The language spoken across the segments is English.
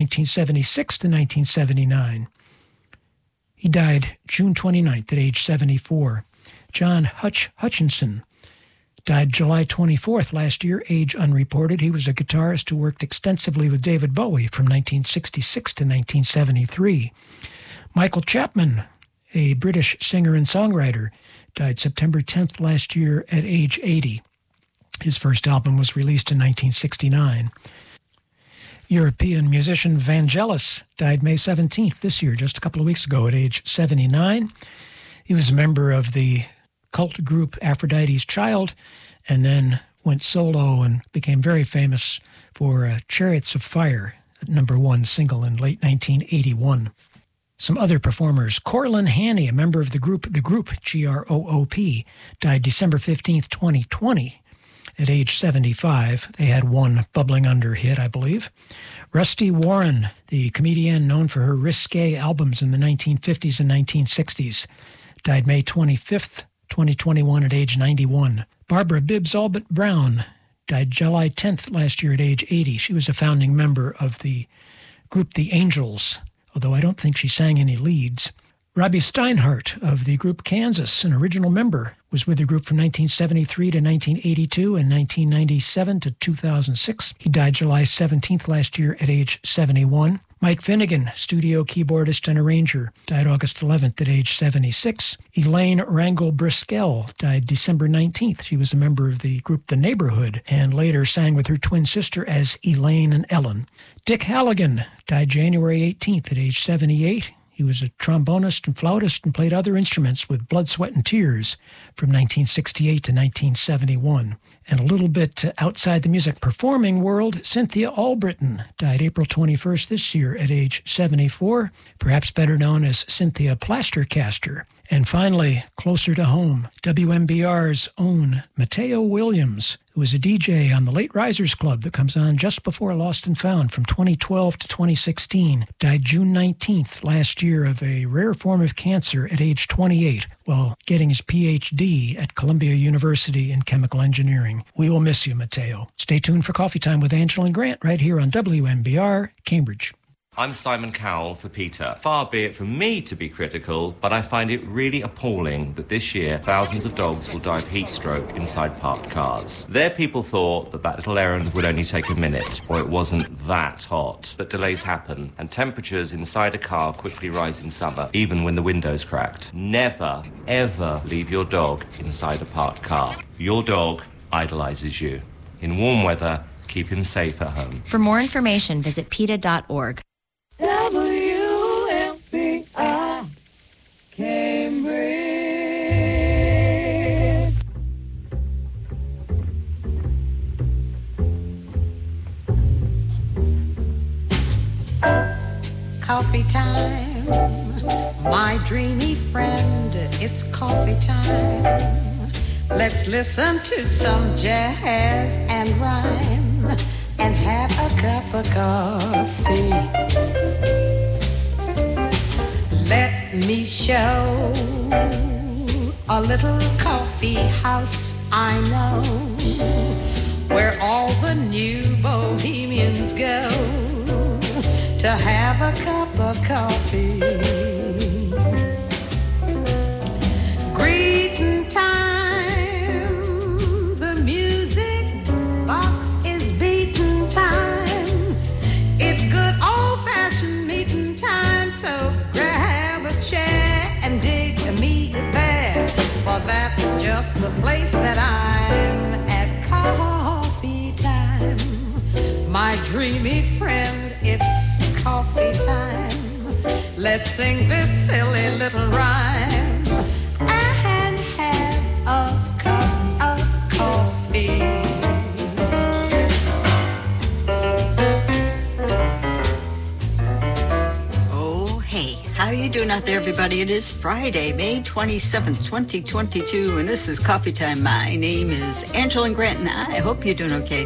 1976 to 1979. He died June 29th at age 74. John Hutch Hutchinson died July 24th last year, age unreported. He was a guitarist who worked extensively with David Bowie from 1966 to 1973. Michael Chapman, a British singer and songwriter, died September 10th last year at age 80. His first album was released in 1969. European musician Vangelis died May 17th this year, just a couple of weeks ago, at age 79. He was a member of the cult group Aphrodite's Child and then went solo and became very famous for uh, Chariots of Fire, number one single in late 1981. Some other performers. Corlin Haney, a member of the group The Groop, G R O O P, died December 15th, 2020 at age 75. They had one bubbling under hit, I believe. Rusty Warren, the comedian known for her risque albums in the 1950s and 1960s, died May 25th, 2021 at age 91. Barbara Bibbs Allbut Brown died July 10th last year at age 80. She was a founding member of the group The Angels, although I don't think she sang any leads. Robbie Steinhardt of the group Kansas, an original member, was with the group from 1973 to 1982 and 1997 to 2006. He died July 17th last year at age 71. Mike Finnegan, studio keyboardist and arranger, died August 11th at age 76. Elaine Rangel Briskell died December 19th. She was a member of the group The Neighborhood and later sang with her twin sister as Elaine and Ellen. Dick Halligan died January 18th at age 78. He was a trombonist and flautist and played other instruments with Blood, Sweat, and Tears from 1968 to 1971. And a little bit outside the music performing world, Cynthia Albritton died April 21st this year at age 74, perhaps better known as Cynthia Plaster Caster. And finally, closer to home, WMBR's own Mateo Williams, who was a DJ on the Late Risers Club that comes on just before Lost and Found from 2012 to 2016, died June 19th last year of a rare form of cancer at age 28 while getting his PhD at Columbia University in chemical engineering. We will miss you, Mateo. Stay tuned for Coffee Time with Angela and Grant right here on WMBR, Cambridge. I'm Simon Cowell for PETA. Far be it from me to be critical, but I find it really appalling that this year thousands of dogs will die of heat stroke inside parked cars. Their people thought that that little errand would only take a minute, or it wasn't that hot. But delays happen, and temperatures inside a car quickly rise in summer, even when the window's cracked. Never, ever leave your dog inside a parked car. Your dog idolizes you. In warm weather, keep him safe at home. For more information, visit PETA.org. Cambridge. Coffee time, my dreamy friend, it's coffee time. Let's listen to some jazz and rhyme and have a cup of coffee. Let me show a little coffee house I know where all the new bohemians go to have a cup of coffee. Greeting time, just the place that I'm at coffee time. My dreamy friend, it's coffee time. Let's sing this silly little rhyme how out there, everybody? It is Friday, May 27th, 2022, and this is Coffee Time. My name is Angela Grant, and I hope you're doing okay.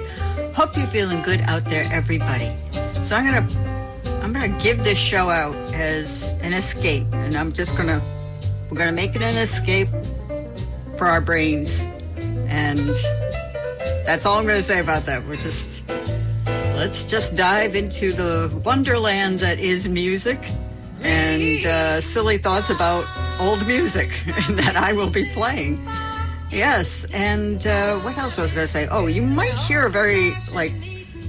Hope you're feeling good out there, everybody. So I'm gonna, I'm gonna give this show out as an escape, and I'm just gonna, we're gonna make it an escape for our brains, and that's all I'm gonna say about that. We're just let's just dive into the wonderland that is music and uh, silly thoughts about old music that I will be playing. Yes, and uh, what else was I going to say? Oh, you might hear a very, like,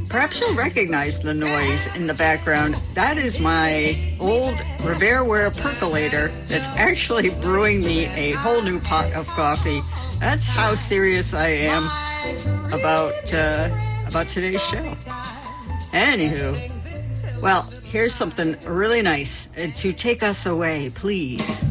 perhaps you'll recognize the noise in the background. That is my old Revere Ware percolator that's actually brewing me a whole new pot of coffee. That's how serious I am about uh, about today's show. Anywho, well, here's something really nice uh, to take us away, please.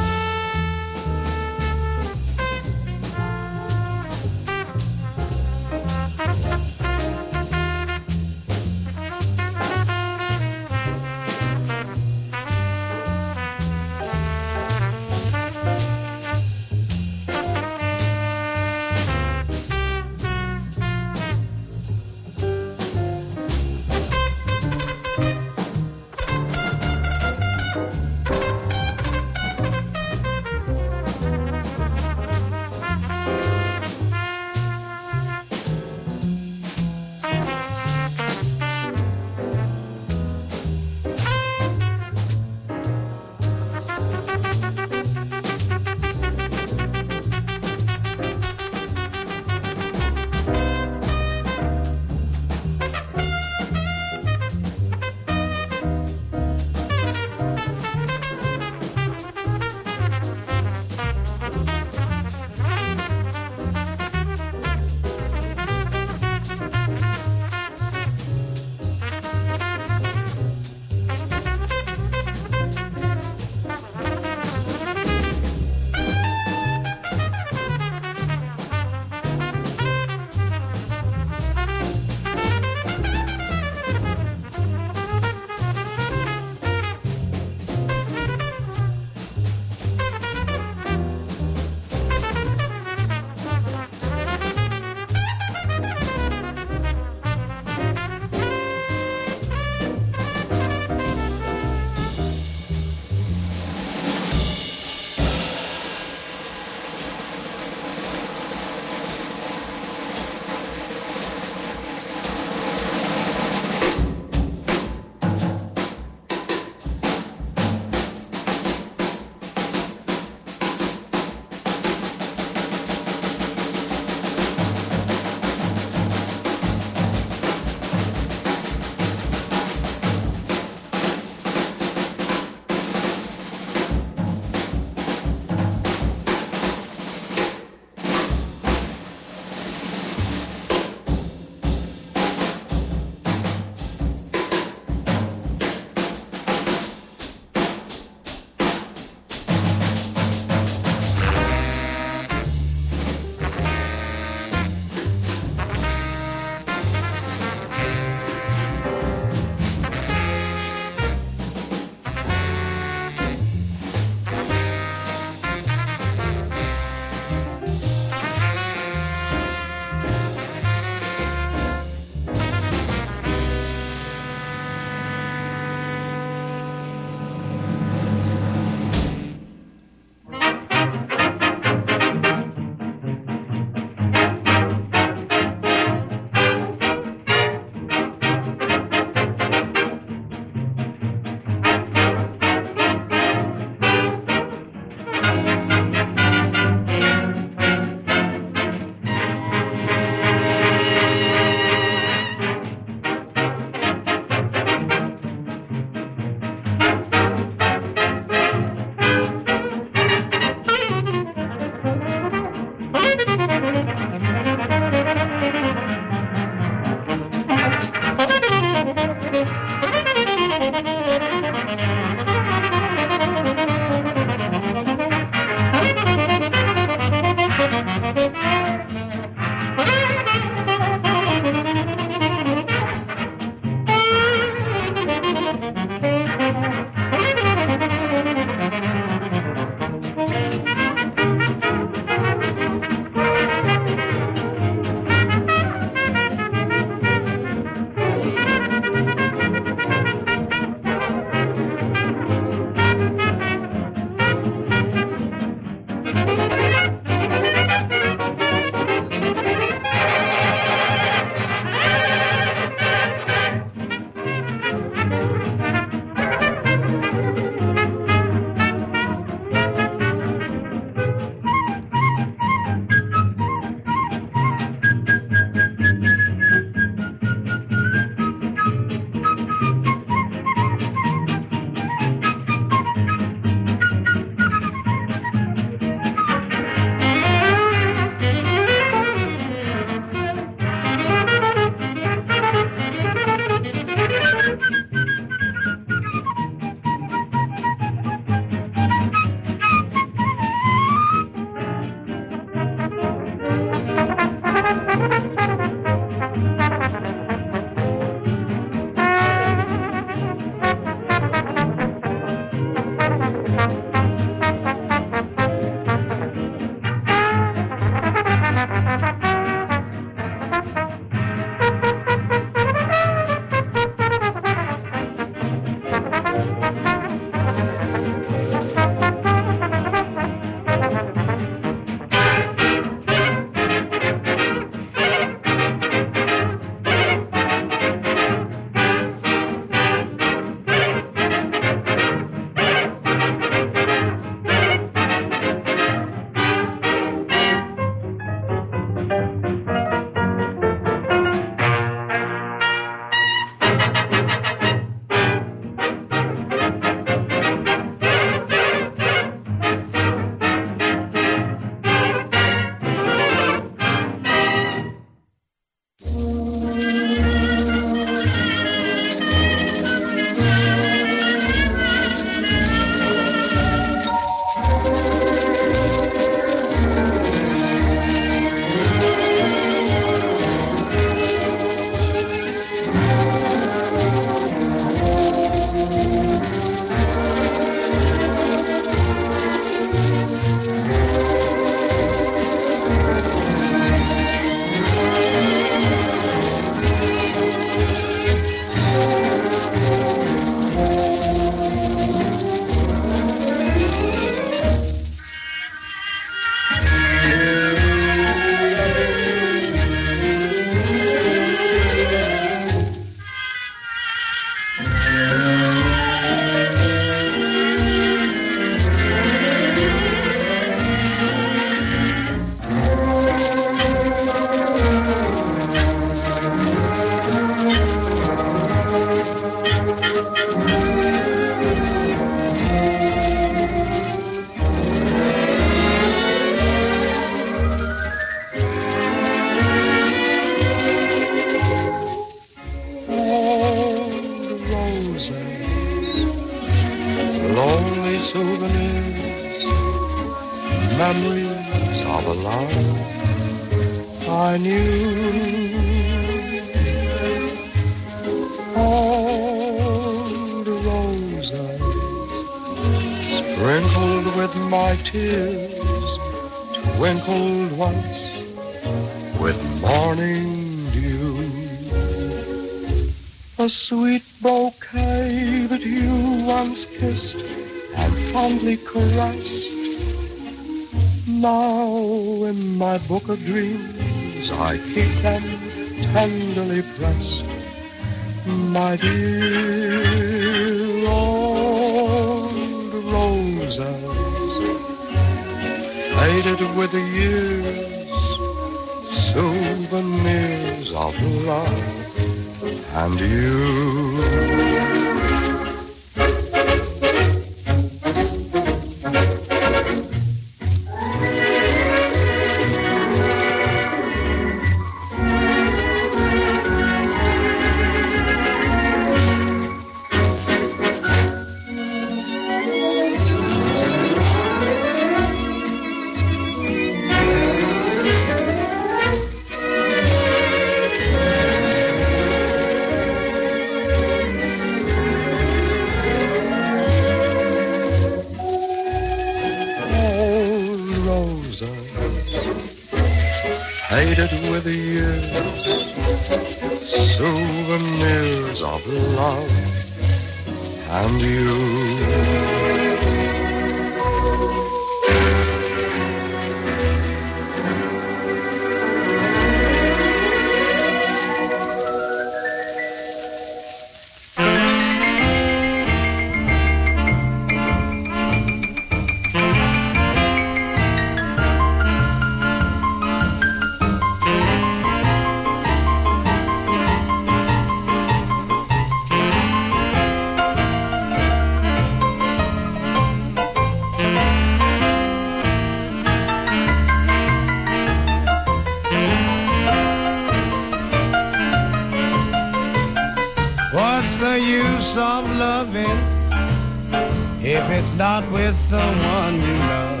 It's not with the one you love?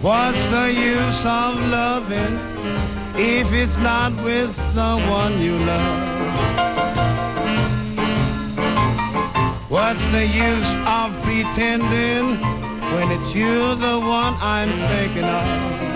What's the use of loving if it's not with the one you love? What's the use of pretending when it's you the one I'm thinking of?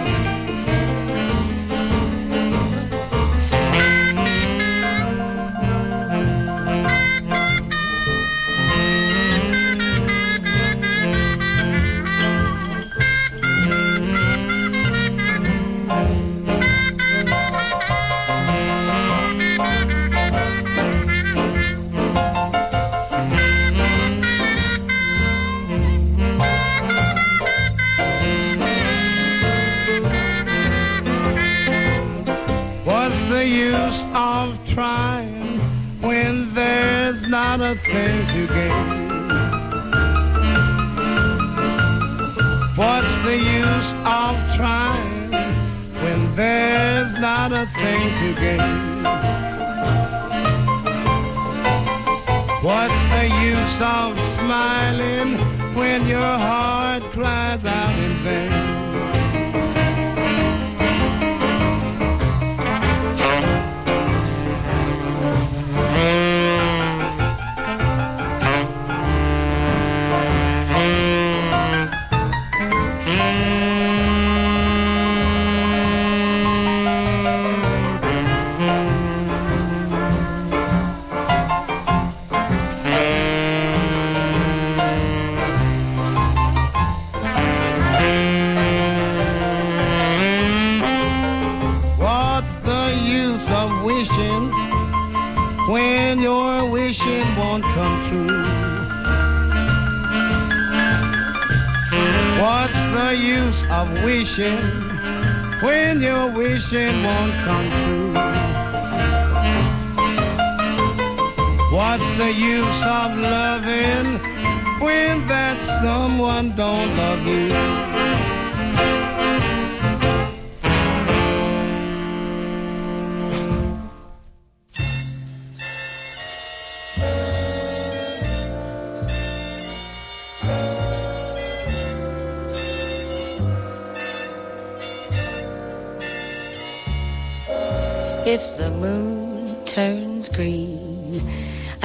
What's the use of trying when there's not a thing to gain? What's the use of smiling when your heart cries out in vain? Of wishing when your wishing won't come true? What's the use of loving when that someone don't love you?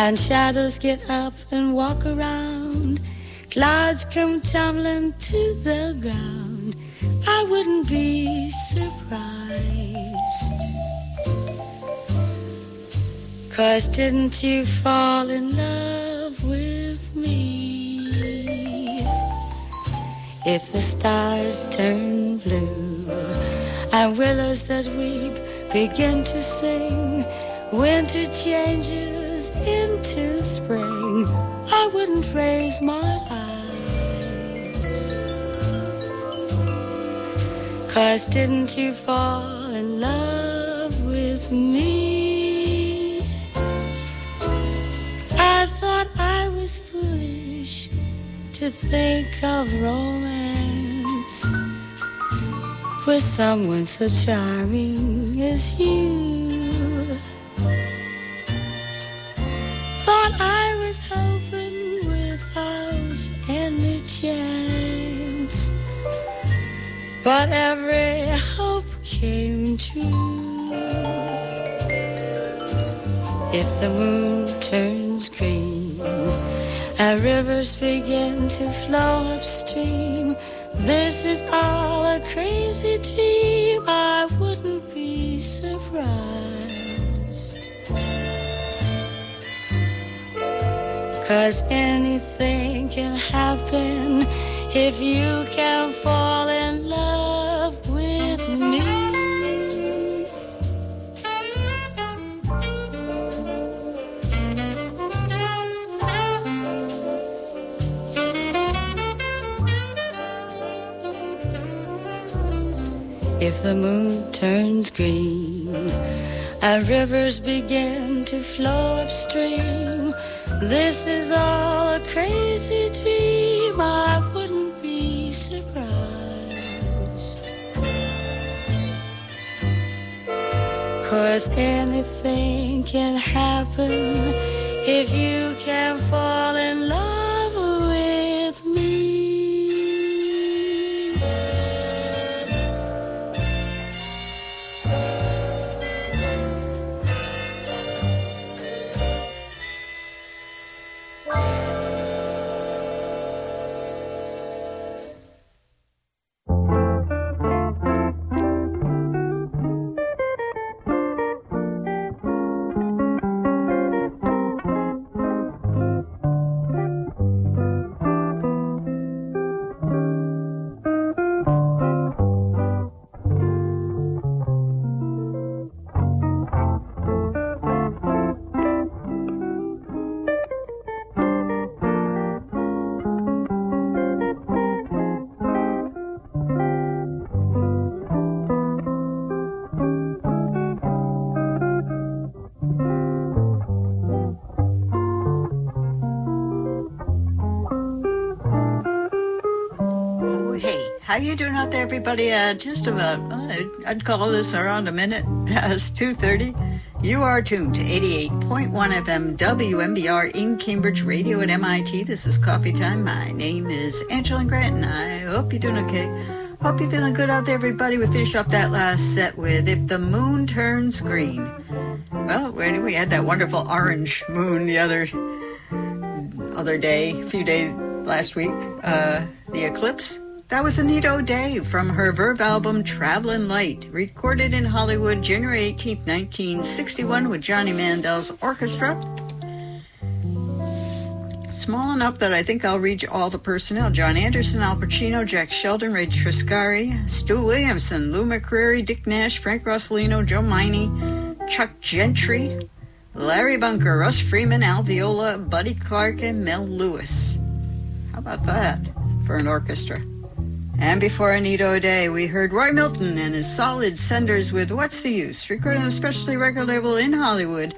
And shadows get up and walk around, clouds come tumbling to the ground, I wouldn't be surprised. Cause didn't you fall in love with me? If the stars turn blue and willows that weep begin to sing, winter changes into spring, I wouldn't raise my eyes. Cause didn't you fall in love with me? I thought I was foolish to think of romance with someone so charming as you. But every hope came true. If the moon turns green and rivers begin to flow upstream, this is all a crazy dream. I wouldn't be surprised. Cause anything can happen if you can fall in If the moon turns green and rivers begin to flow upstream, this is all a crazy dream. I wouldn't be surprised. Cause anything can happen if you you doing out there, everybody? Uh, just about, uh, I'd call this around a minute past 2.30. You are tuned to 88.1 FM WMBR in Cambridge Radio at MIT. This is Coffee Time. My name is Angela Grant, and I hope you're doing okay. Hope you're feeling good out there, everybody. We finished up that last set with If the Moon Turns Green. Well, we we had that wonderful orange moon the other other day, a few days last week, uh, the eclipse. That was Anita O'Day from her Verve album Travelin' Light, recorded in Hollywood January 18, 1961, with Johnny Mandel's orchestra. Small enough that I think I'll read you all the personnel John Anderson, Al Porcino, Jack Sheldon, Ray Triscari, Stu Williamson, Lew McCreary, Dick Nash, Frank Rosolino, Joe Maini, Chuck Gentry, Larry Bunker, Russ Freeman, Al Viola, Buddy Clark, and Mel Lewis. How about that for an orchestra? And before Anita O'Day, we heard Roy Milton and his Solid Senders with What's the Use, recorded on a specialty record label in Hollywood,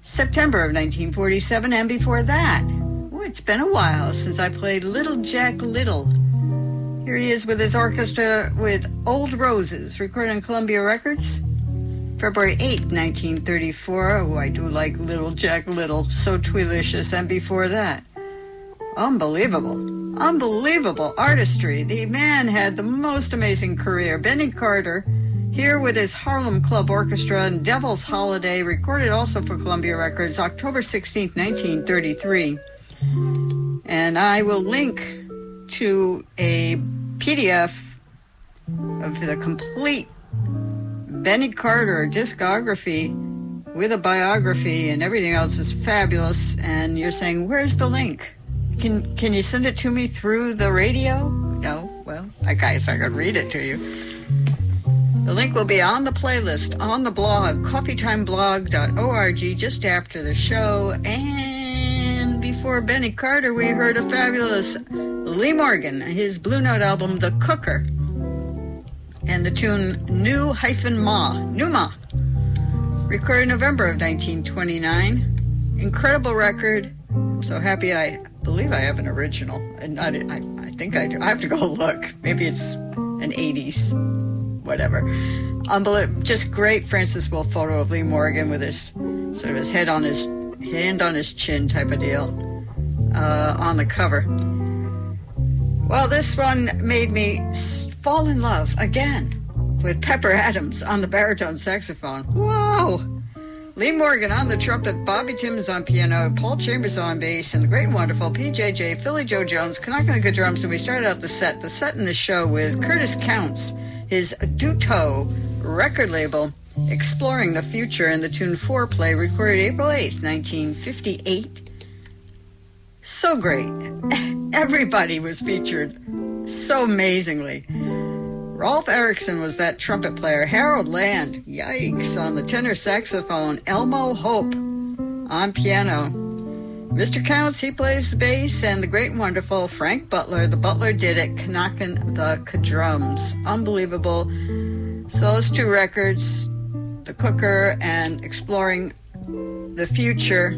September of 1947. And before that, oh, it's been a while since I played Little Jack Little. Here he is with his orchestra with Old Roses, recorded on Columbia Records. February 8, 1934. Oh, I do like Little Jack Little. So twilicious. And before that, unbelievable. Unbelievable artistry. The man had the most amazing career. Benny Carter Here with his Harlem Club Orchestra and Devil's Holiday, recorded also for Columbia Records October 16, 1933. And I will link to a PDF of the complete Benny Carter discography with a biography and everything else is fabulous. And you're saying, where's the link? Can can you send it to me through the radio? No. Well, I guess I could read it to you. The link will be on the playlist on the blog, coffeetimeblog.org, just after the show. And before Benny Carter, we heard a fabulous Lee Morgan, his Blue Note album, The Cooker, and the tune New Hyphen Ma, Numa, recorded November of 1929. Incredible record. I'm so happy I believe I have an original. And I, I, I think I do. I have to go look. Maybe it's an 80s whatever. Unbelievable, just great Francis Wolff photo of Lee Morgan with his sort of his head on his hand on his chin type of deal uh, on the cover. Well, this one made me fall in love again with Pepper Adams on the baritone saxophone. Whoa! Lee Morgan on the trumpet, Bobby Timmons on piano, Paul Chambers on bass, and the great and wonderful PJJ, Philly Joe Jones, Kanaka drums. And we started out the set, the set in the show with Curtis Counce his Dooto record label, exploring the future in the tune Foreplay, recorded April 8th, 1958. So great. Everybody was featured so amazingly. Rolf Ericson was that trumpet player. Harold Land, yikes, on the tenor saxophone. Elmo Hope on piano. Mr. Counce, he plays the bass, and the great and wonderful Frank Butler, the Butler did it, knocking the drums. Unbelievable. So those two records, The Cooker and Exploring the Future,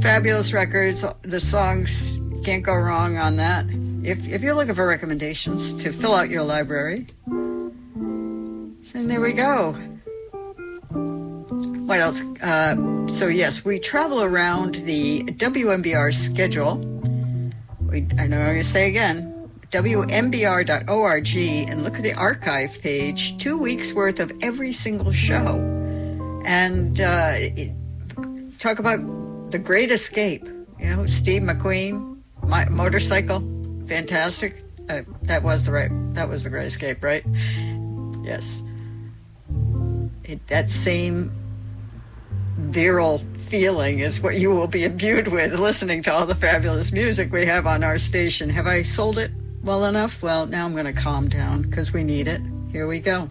fabulous records. The songs, can't go wrong on that. If, if you're looking for recommendations to fill out your library, and there we go what else? Uh, so yes, we travel around the WMBR schedule. We, I know I'm going to say again, WMBR.org, and look at the archive page. Two weeks worth of every single show, and uh, talk about the Great Escape. You know, Steve McQueen, my motorcycle, fantastic. Uh, that was the right. That was the Great Escape, right? Yes. It, that same virile feeling is what you will be imbued with listening to all the fabulous music we have on our station. Have I sold it well enough? Well, now I'm going to calm down because we need it. Here we go.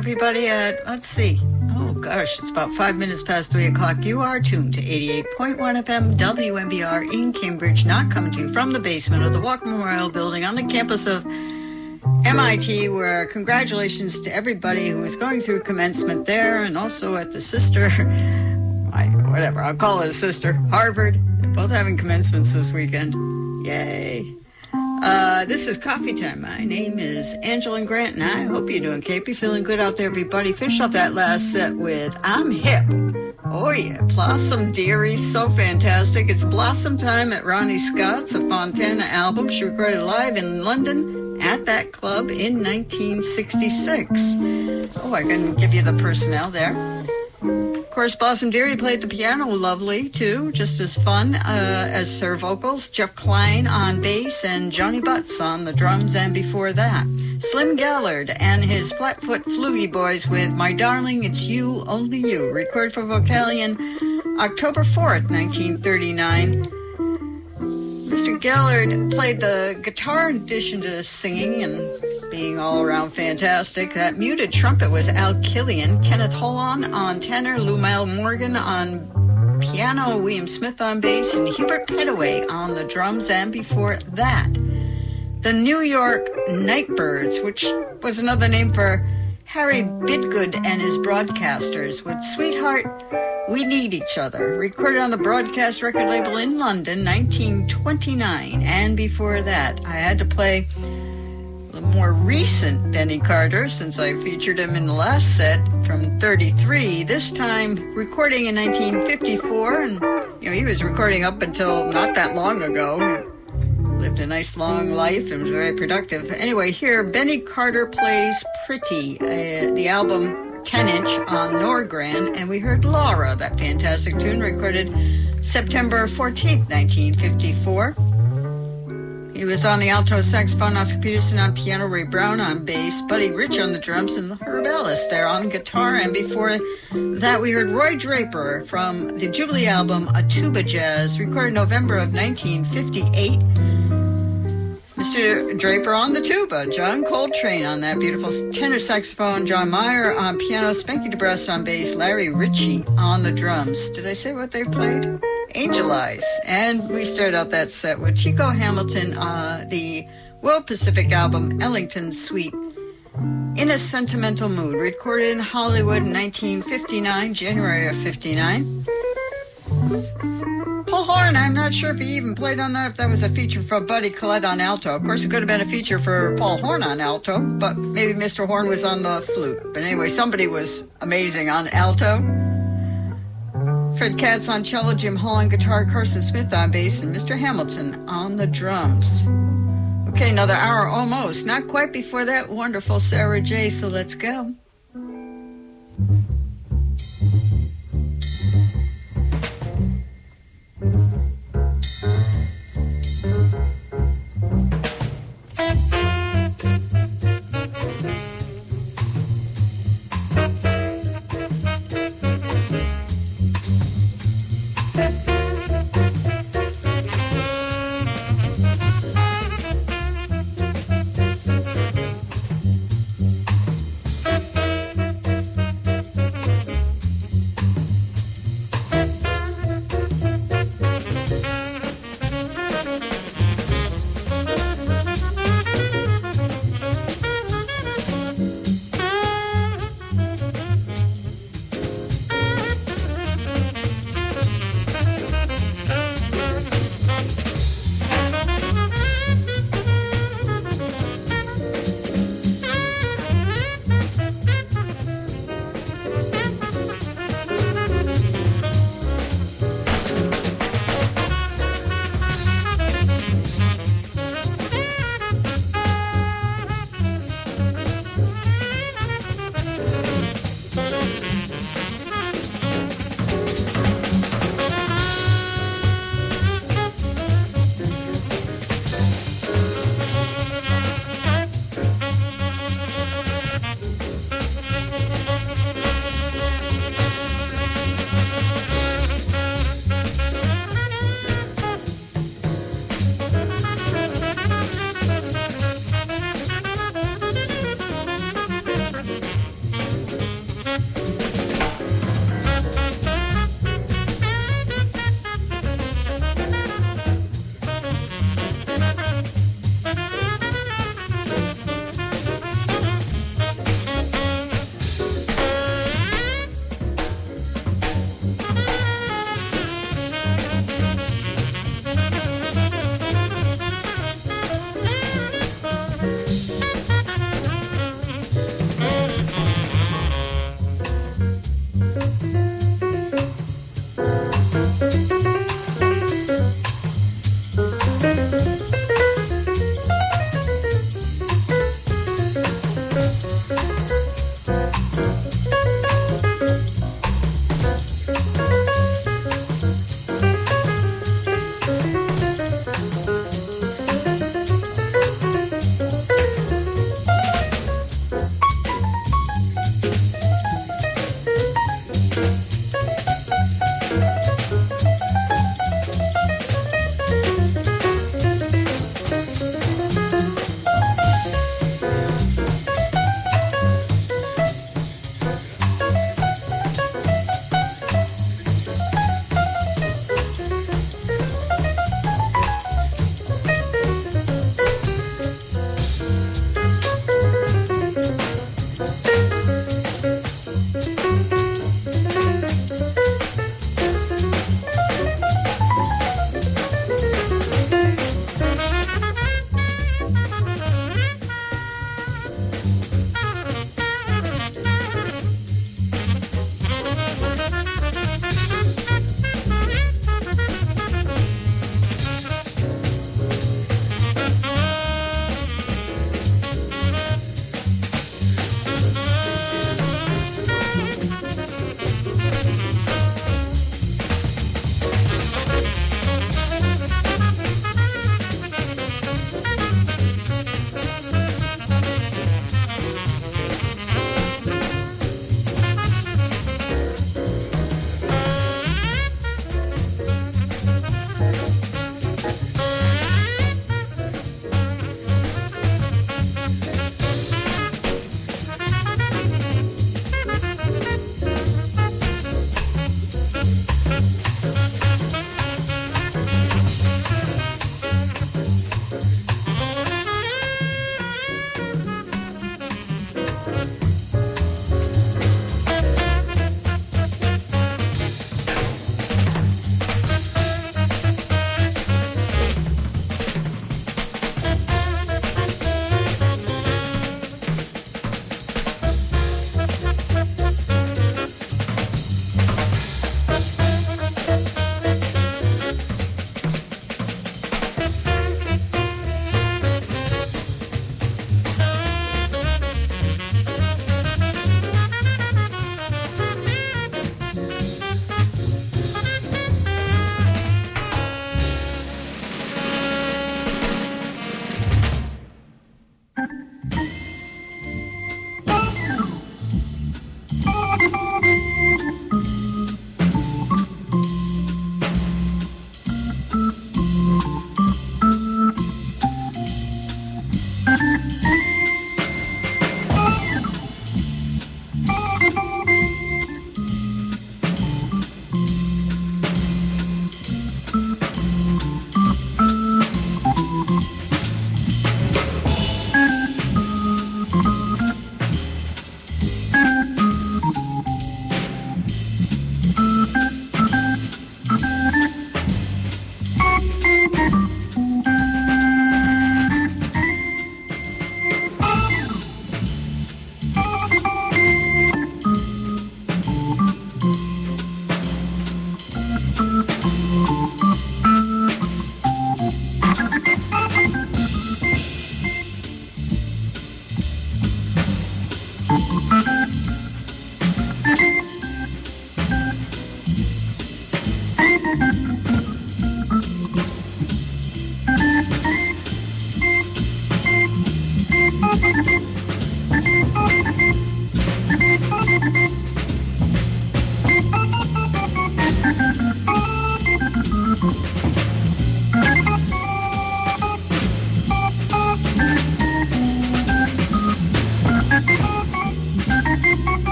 Everybody? At let's see. Oh gosh, it's about five minutes past three o'clock. You are tuned to 88.1 FM WMBR in Cambridge, not coming to you from the basement of the Walker Memorial Building on the campus of MIT, where congratulations to everybody who is going through commencement there, and also at the sister, whatever I'll call it a sister, Harvard. They're both having commencements this weekend. Yay! Uh, this is coffee time. My name is Angela Grant, and I hope you're doing Capey. Feeling good out there, everybody. Finished off that last set with I'm Hip. Oh, yeah. Blossom Dearie, so fantastic. It's Blossom Time at Ronnie Scott's, a Fontana album. She recorded live in London at that club in 1966. Oh, I can give you the personnel there. Of course, Blossom Dearie played the piano lovely too, just as fun uh, as her vocals. Jeff Clyne on bass and Johnny Butts on the drums, and before that, Slim Gaillard and his Flatfoot Floogie Boys with My Darling, It's You, Only You, recorded for Vocalion October 4th, 1939. Mr. Gaillard played the guitar in addition to singing and being all around fantastic. That muted trumpet was Al Killian, Kenneth Hollon on tenor, Lou Morgan on piano, William Smith on bass, and Hubert Petaway on the drums. And before that, the New York Nightbirds, which was another name for Harry Bidgood and his broadcasters, with Sweetheart, We Need Each Other, recorded on the broadcast record label in London, 1929. And before that, I had to play the more recent Benny Carter, since I featured him in the last set from 33, this time recording in 1954. And, you know, he was recording up until not that long ago. Lived a nice long life and was very productive. Anyway, here, Benny Carter plays Pretty, uh, the album 10 inch on Norgran, and we heard Laura, that fantastic tune recorded September 14th, 1954. He was on the alto saxophone, Oscar Peterson on piano, Ray Brown on bass, Buddy Rich on the drums, and Herb Ellis there on guitar. And before that, we heard Ray Draper from the Jubilee album A Tuba Jazz, recorded November of 1958. Mr. Draper on the tuba, John Coltrane on that beautiful tenor saxophone, John Maher on piano, Spanky DeBrest on bass, Larry Ritchie on the drums. Did I say what they played? Angel Eyes. And we started out that set with Chico Hamilton, uh, the World Pacific album Ellington Suite. In a Sentimental Mood, recorded in Hollywood in 1959, January of 59. Paul Horn, I'm not sure if he even played on that, if that was a feature for Buddy Collette on alto. Of course, it could have been a feature for Paul Horn on alto, but maybe Mr. Horn was on the flute. But anyway, somebody was amazing on alto. Fred Katz on cello, Jim Hall on guitar, Carson Smith on bass, and Mr. Hamilton on the drums. Okay, another hour almost. Not quite before that wonderful Sarah J. So let's go.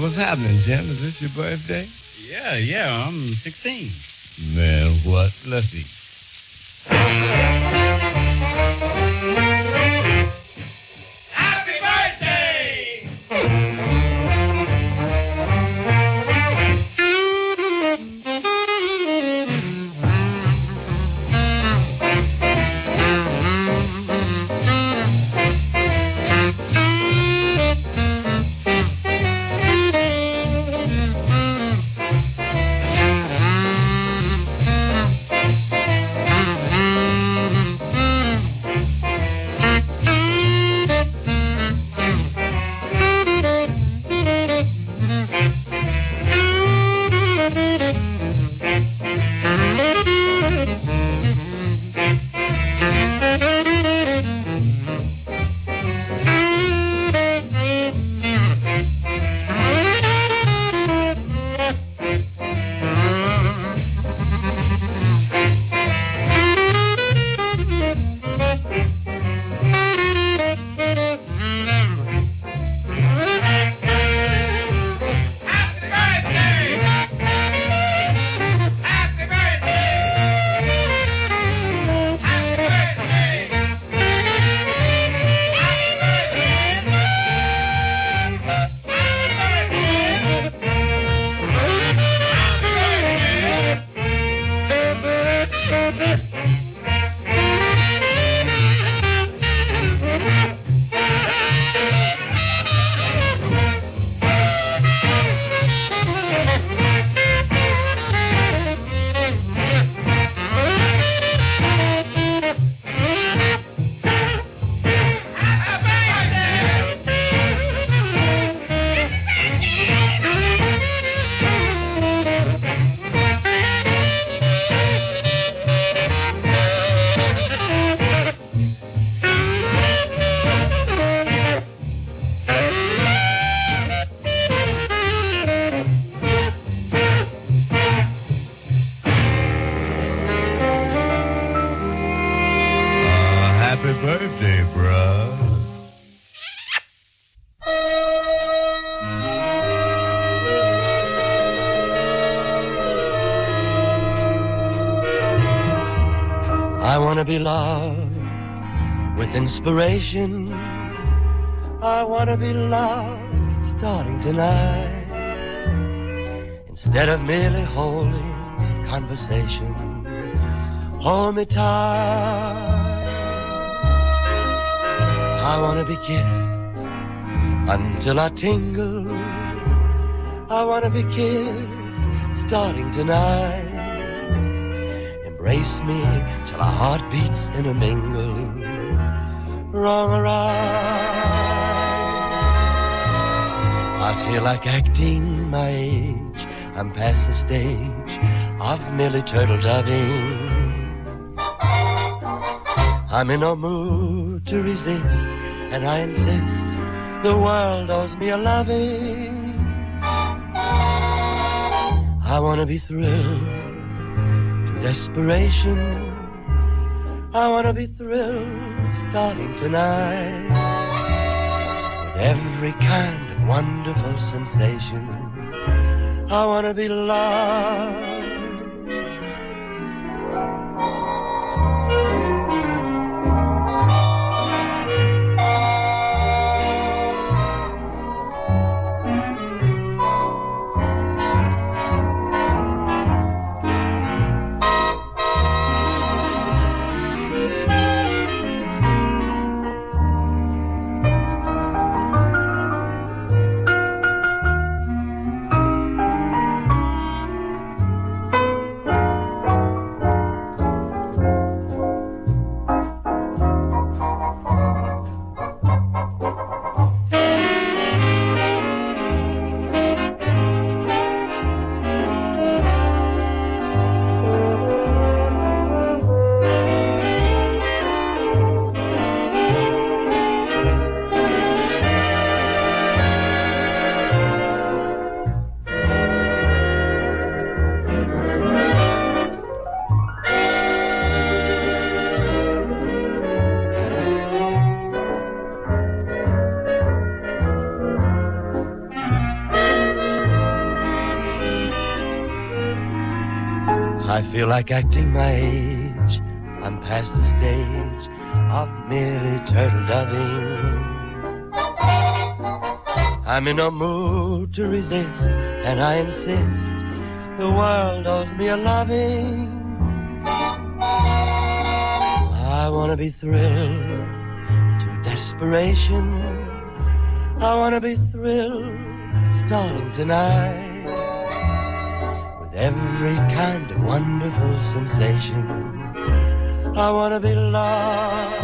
What's happening, Jim? Is this your birthday? Yeah, yeah, I'm 16. Man, what? Let's see. Loved with inspiration. I want to be loved starting tonight. Instead of merely holding conversation, hold me tight. I want to be kissed until I tingle. I want to be kissed starting tonight. Me till our heart beats in a mingle. Wrong or right. I feel like acting my age. I'm past the stage. of merely turtle doving. I'm in no mood to resist, and I insist the world owes me a loving. I wanna be thrilled desperation. I wanna be thrilled starting tonight with every kind of wonderful sensation. I wanna be loved. Feel like acting my age. I'm past the stage of merely turtle doving. I'm in no mood to resist, and I insist the world owes me a loving. I wanna be thrilled to desperation. I wanna be thrilled starting tonight with every kind wonderful sensation. I wanna be loved.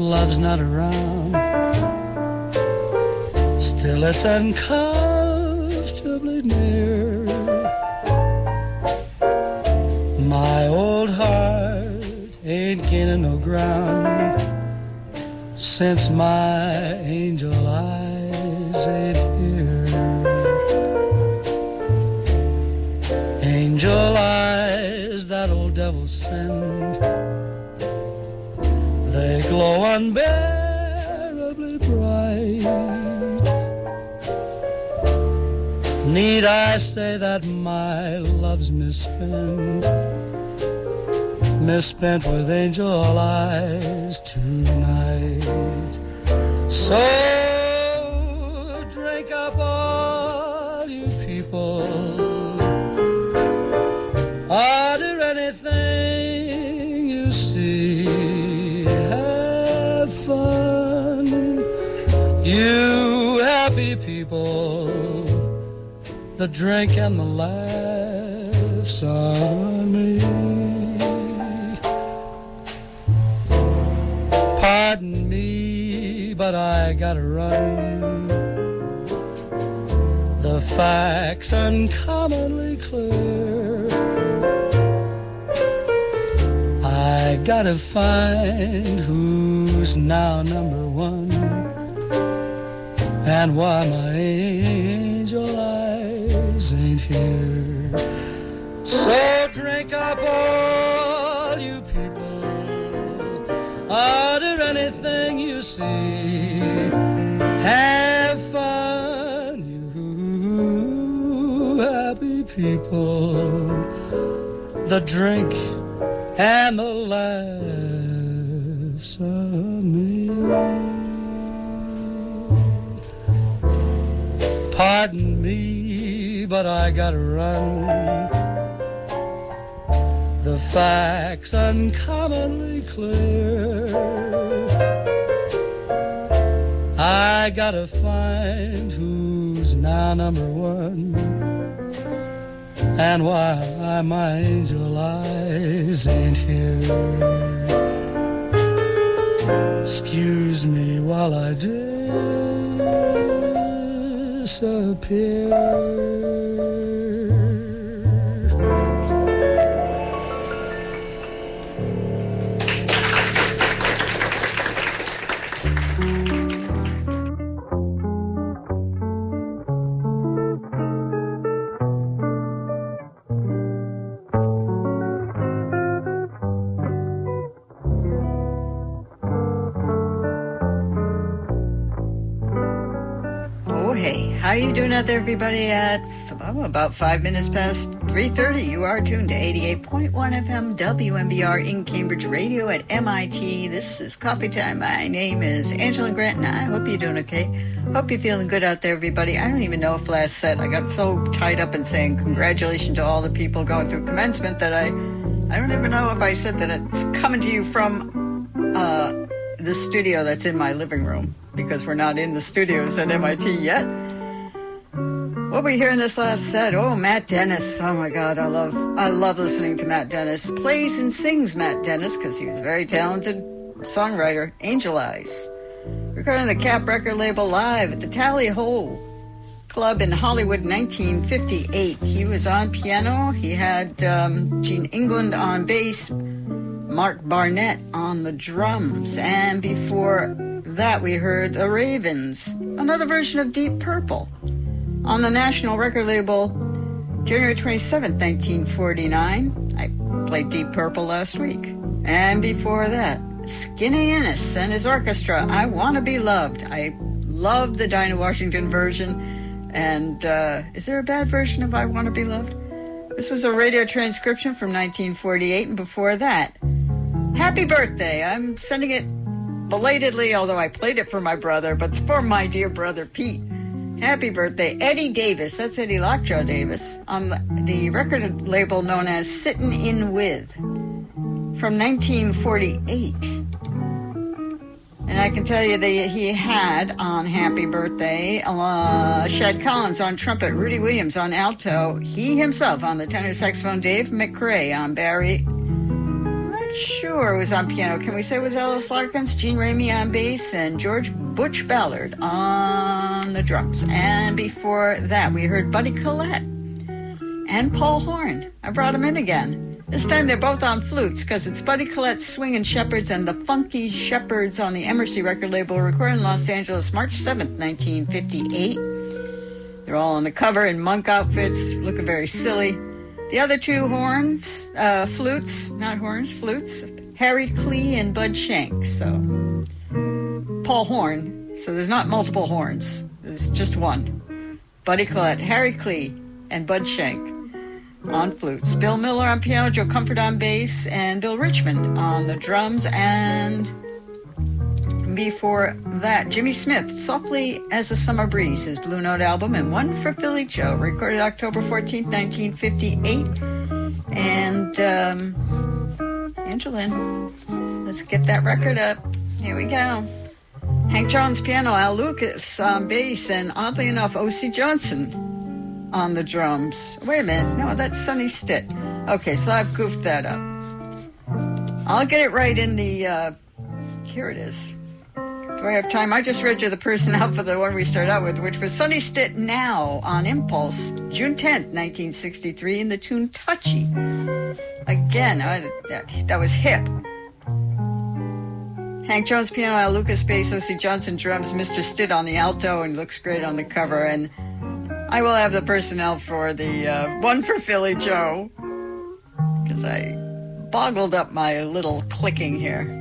Love's not around. Still, it's uncomfortably misspent with angel eyes tonight? So drink up all you people, order anything you see, have fun, you happy people. The drink and the laughs on Gotta find who's now number one and why my angel eyes ain't here. So drink up all you people, order anything you see, have fun, you happy people. The drink and the but I gotta run. The facts uncommonly clear. I gotta find who's now number one and why my angel eyes ain't here. Excuse me while I disappear. There, everybody? At about five minutes past 3.30, you are tuned to 88.1 FM WMBR in Cambridge Radio at MIT. This is Coffee Time. My name is Angela Grant, and I hope you're doing okay. Hope you're feeling good out there, everybody. I don't even know if last set, I got so tied up in saying congratulations to all the people going through commencement that I, I don't even know if I said that it's coming to you from uh, the studio that's in my living room because we're not in the studios at MIT yet. What we hear in this last set? Oh, Matt Dennis. Oh my God, I love I love listening to Matt Dennis. Plays and sings Matt Dennis because he was a very talented songwriter. Angel Eyes. Recording the Kapp record label live at the Tally Hole Club in Hollywood, 1958. He was on piano. He had um, Gene England on bass. Mark Barnett on the drums. And before that, we heard The Ravens, another version of Deep Purple, on the national record label January 27, 1949. I played Deep Purple last week. And before that, Skinnay Ennis and his orchestra, I Want to Be Loved. I love the Dinah Washington version. And uh, is there a bad version of I Want to Be Loved? This was a radio transcription from 1948, and before that, Happy Birthday. I'm sending it belatedly, although I played it for my brother, but it's for my dear brother Pete. Happy birthday, Eddie Davis. That's Eddie Lockjaw Davis on the, record label known as Sittin' In With from 1948. And I can tell you that he had on Happy Birthday uh, Shad Collins on trumpet, Rudy Williams on alto, he himself on the tenor saxophone, Dave McRae on Barry. Sure was on piano. Can we say it was Ellis Larkins, Gene Ramey on bass, and George Butch Ballard on the drums? And before that, we heard Buddy Collette and Paul Horn. I brought him in again. This time they're both on flutes because it's Buddy Collette's Swingin' Shepherds and the Funky Shepherds on the EmArcy record label, recorded in Los Angeles March 7th, 1958. They're all on the cover in monk outfits, looking very silly. The other two horns, uh, flutes, not horns, flutes, Harry Klee and Bud Shank. So, Paul Horn. So there's not multiple horns, there's just one. Buddy Collette, Harry Klee, and Bud Shank on flutes. Bill Miller on piano, Joe Comfort on bass, and Bill Richmond on the drums. And before that, Jimmy Smith, Softly as a Summer Breeze, his Blue Note album, and One for Philly Joe, recorded October 14th, 1958. And, um, Angelin, let's get that record up. Here we go. Hank Jones piano, Al Lucas on bass, and oddly enough, O.C. Johnson on the drums. Wait a minute. No, that's Sonny Stitt. Okay, so I've goofed that up. I'll get it right in the. Uh, here it is. Do I have time? I just read you the personnel for the one we started out with, which was Sonny Stitt Now on Impulse, June 10th, 1963, in the tune Touchy. Again, I, that, that was hip. Hank Jones piano, Lucas bass, O.C. Johnson drums, Mr. Stitt on the alto, and looks great on the cover. And I will have the personnel for the uh, one for Philly Joe because I boggled up my little clicking here.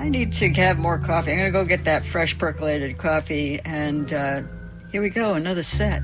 I need to have more coffee. I'm going to go get that fresh percolated coffee, and uh, here we go, another set.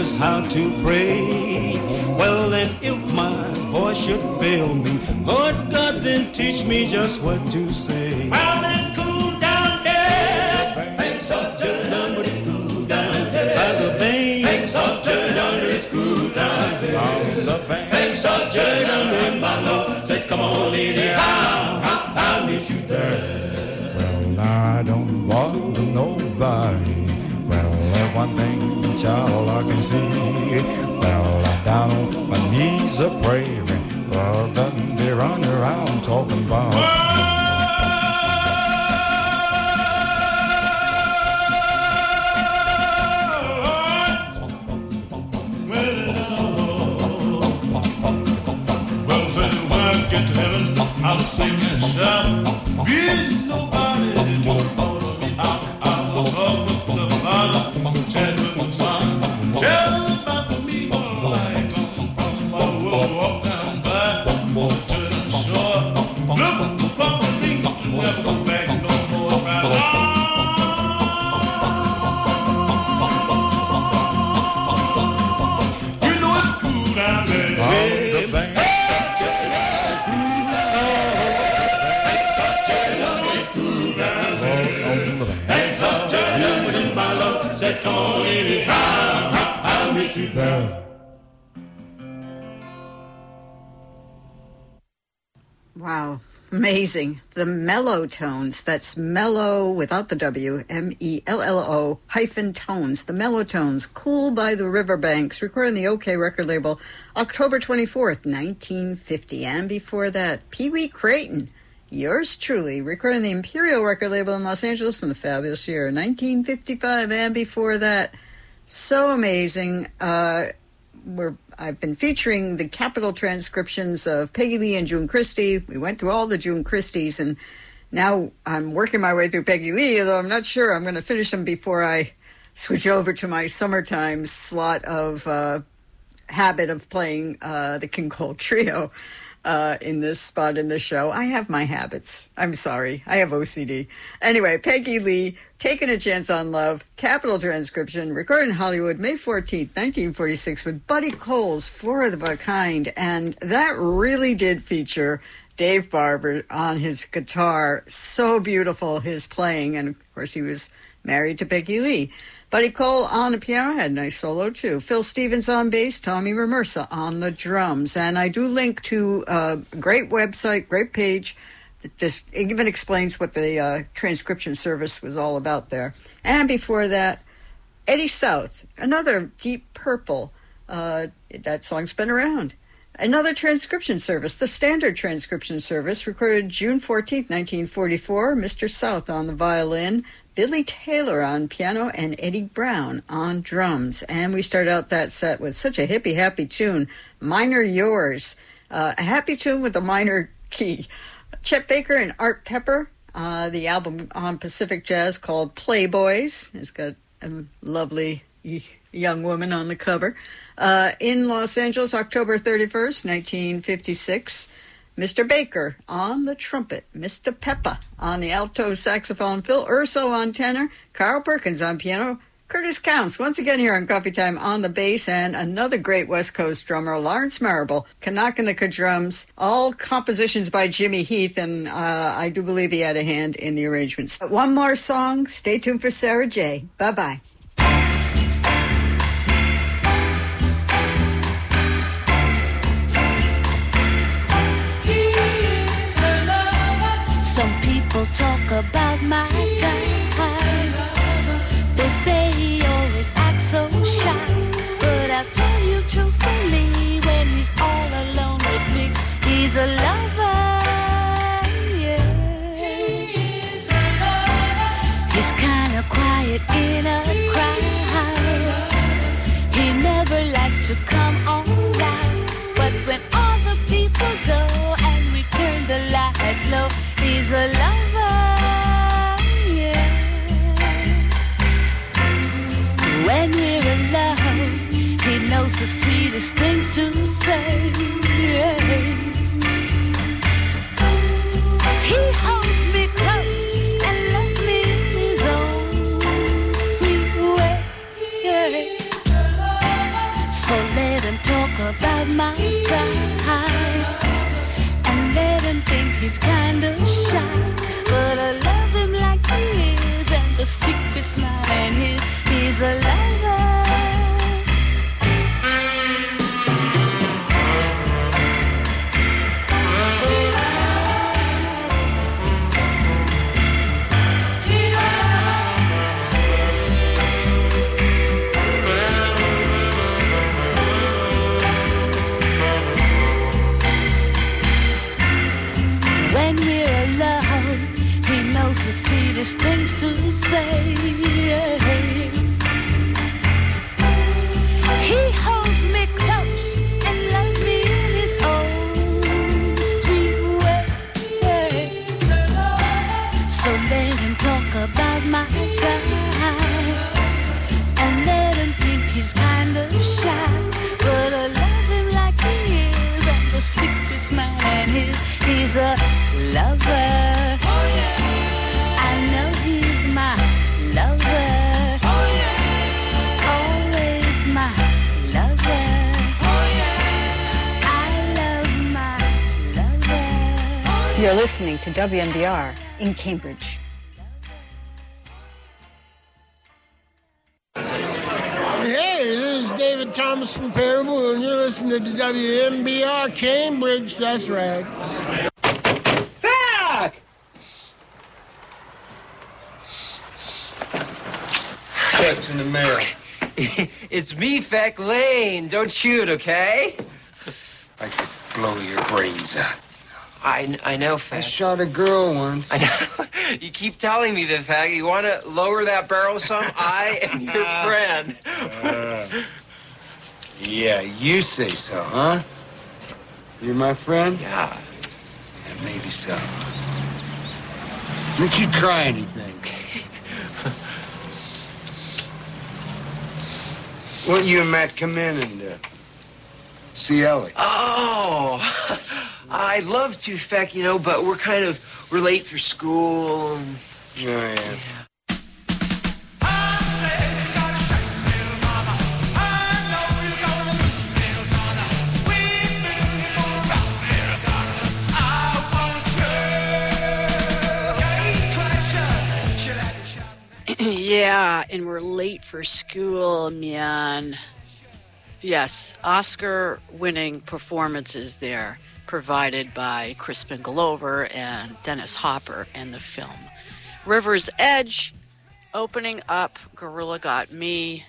is how to pray. Well, then if my voice should fail me, Lord God, then teach me just what to say. Well, it's cool down there. thanks, are under, it's cool down there. By the bank. Banks are under, it's cool down there. By the bay. Thanks, are under, my Lord says, come on, lady, yeah. I'll, I'll, I'll meet you there. Well, I don't bother nobody. Well, one thing child, I can see. Well, I'm down on my knees a praying. Well, doesn't they run around talking about? Amazing. The Mello-Tones. That's mellow without the W, M E L L O hyphen tones. The Mello-Tones. Cool by the Riverbanks. Recorded on the Okeh record label October 24th, 1950. And before that, Pee Wee Crayton. Yours truly, recorded on the Imperial record label in Los Angeles in the fabulous year 1955. And before that, so amazing. Uh, we're I've been featuring the Capitol transcriptions of Peggy Lee and June Christy. We went through all the June Christys, and now I'm working my way through Peggy Lee. Although I'm not sure I'm going to finish them before I switch over to my summertime slot of uh, habit of playing uh, the King Cole Trio uh, in this spot in the show. I have my habits. I'm sorry. I have OCD. Anyway, Peggy Lee, Taking a Chance on Love, Capitol Transcription, recorded in Hollywood May 14th, 1946, with Buddy Cole's, Four of a Kind. And that really did feature Dave Barbour on his guitar. So beautiful, his playing. And of course, he was married to Peggy Lee. Buddy Cole on the piano had a nice solo too. Phil Stevens on bass, Tommy Romersa on the drums. And I do link to a great website, great page that just even explains what the uh, transcription service was all about there. And before that, Eddie South, another Deep Purple. Uh, that song's been around. Another transcription service, the Standard Transcription Service, recorded June 14th, 1944. Mr. South on the violin, Billy Taylor on piano, and Eddie Brown on drums. And we start out that set with such a hippie happy tune, Minor Yours. Uh, a happy tune with a minor key. Chet Baker and Art Pepper, uh, the album on Pacific Jazz called Playboys. It's got a lovely young woman on the cover. Uh, in Los Angeles, October 31st, 1956. Mr. Baker on the trumpet, Mr. Peppa on the alto saxophone, Phil Urso on tenor, Carl Perkins on piano, Curtis Counce once again here on Coffee Time on the bass, and another great West Coast drummer, Lawrence Marable, Kanakanika drums, all compositions by Jimmy Heath, and uh, I do believe he had a hand in the arrangements. One more song. Stay tuned for Sarah J. Bye bye. WMBR in Cambridge. Hey, this is David Thomas from Pere Ubu, and you're listening to WMBR Cambridge. That's right. Fuck! Checks in the mail. it's me, Feck Lane. Don't shoot, okay? I could blow your brains out. I, I know, Feck. I shot a girl once. I know. You keep telling me that, Feck. You want to lower that barrel some? I am your friend. Uh, yeah, you say so, huh? You're my friend? Yeah. yeah maybe so. Don't you try anything. Why don't you and Matt come in and uh, see Ellie? Oh, I'd love to, Feck, you know, but we're kind of, we're late for school. And... Oh, yeah. yeah, and we're late for school, man. Yes, Oscar winning performances there provided by Crispin Glover and Dennis Hopper in the film. River's Edge opening up Gorilla Got Me.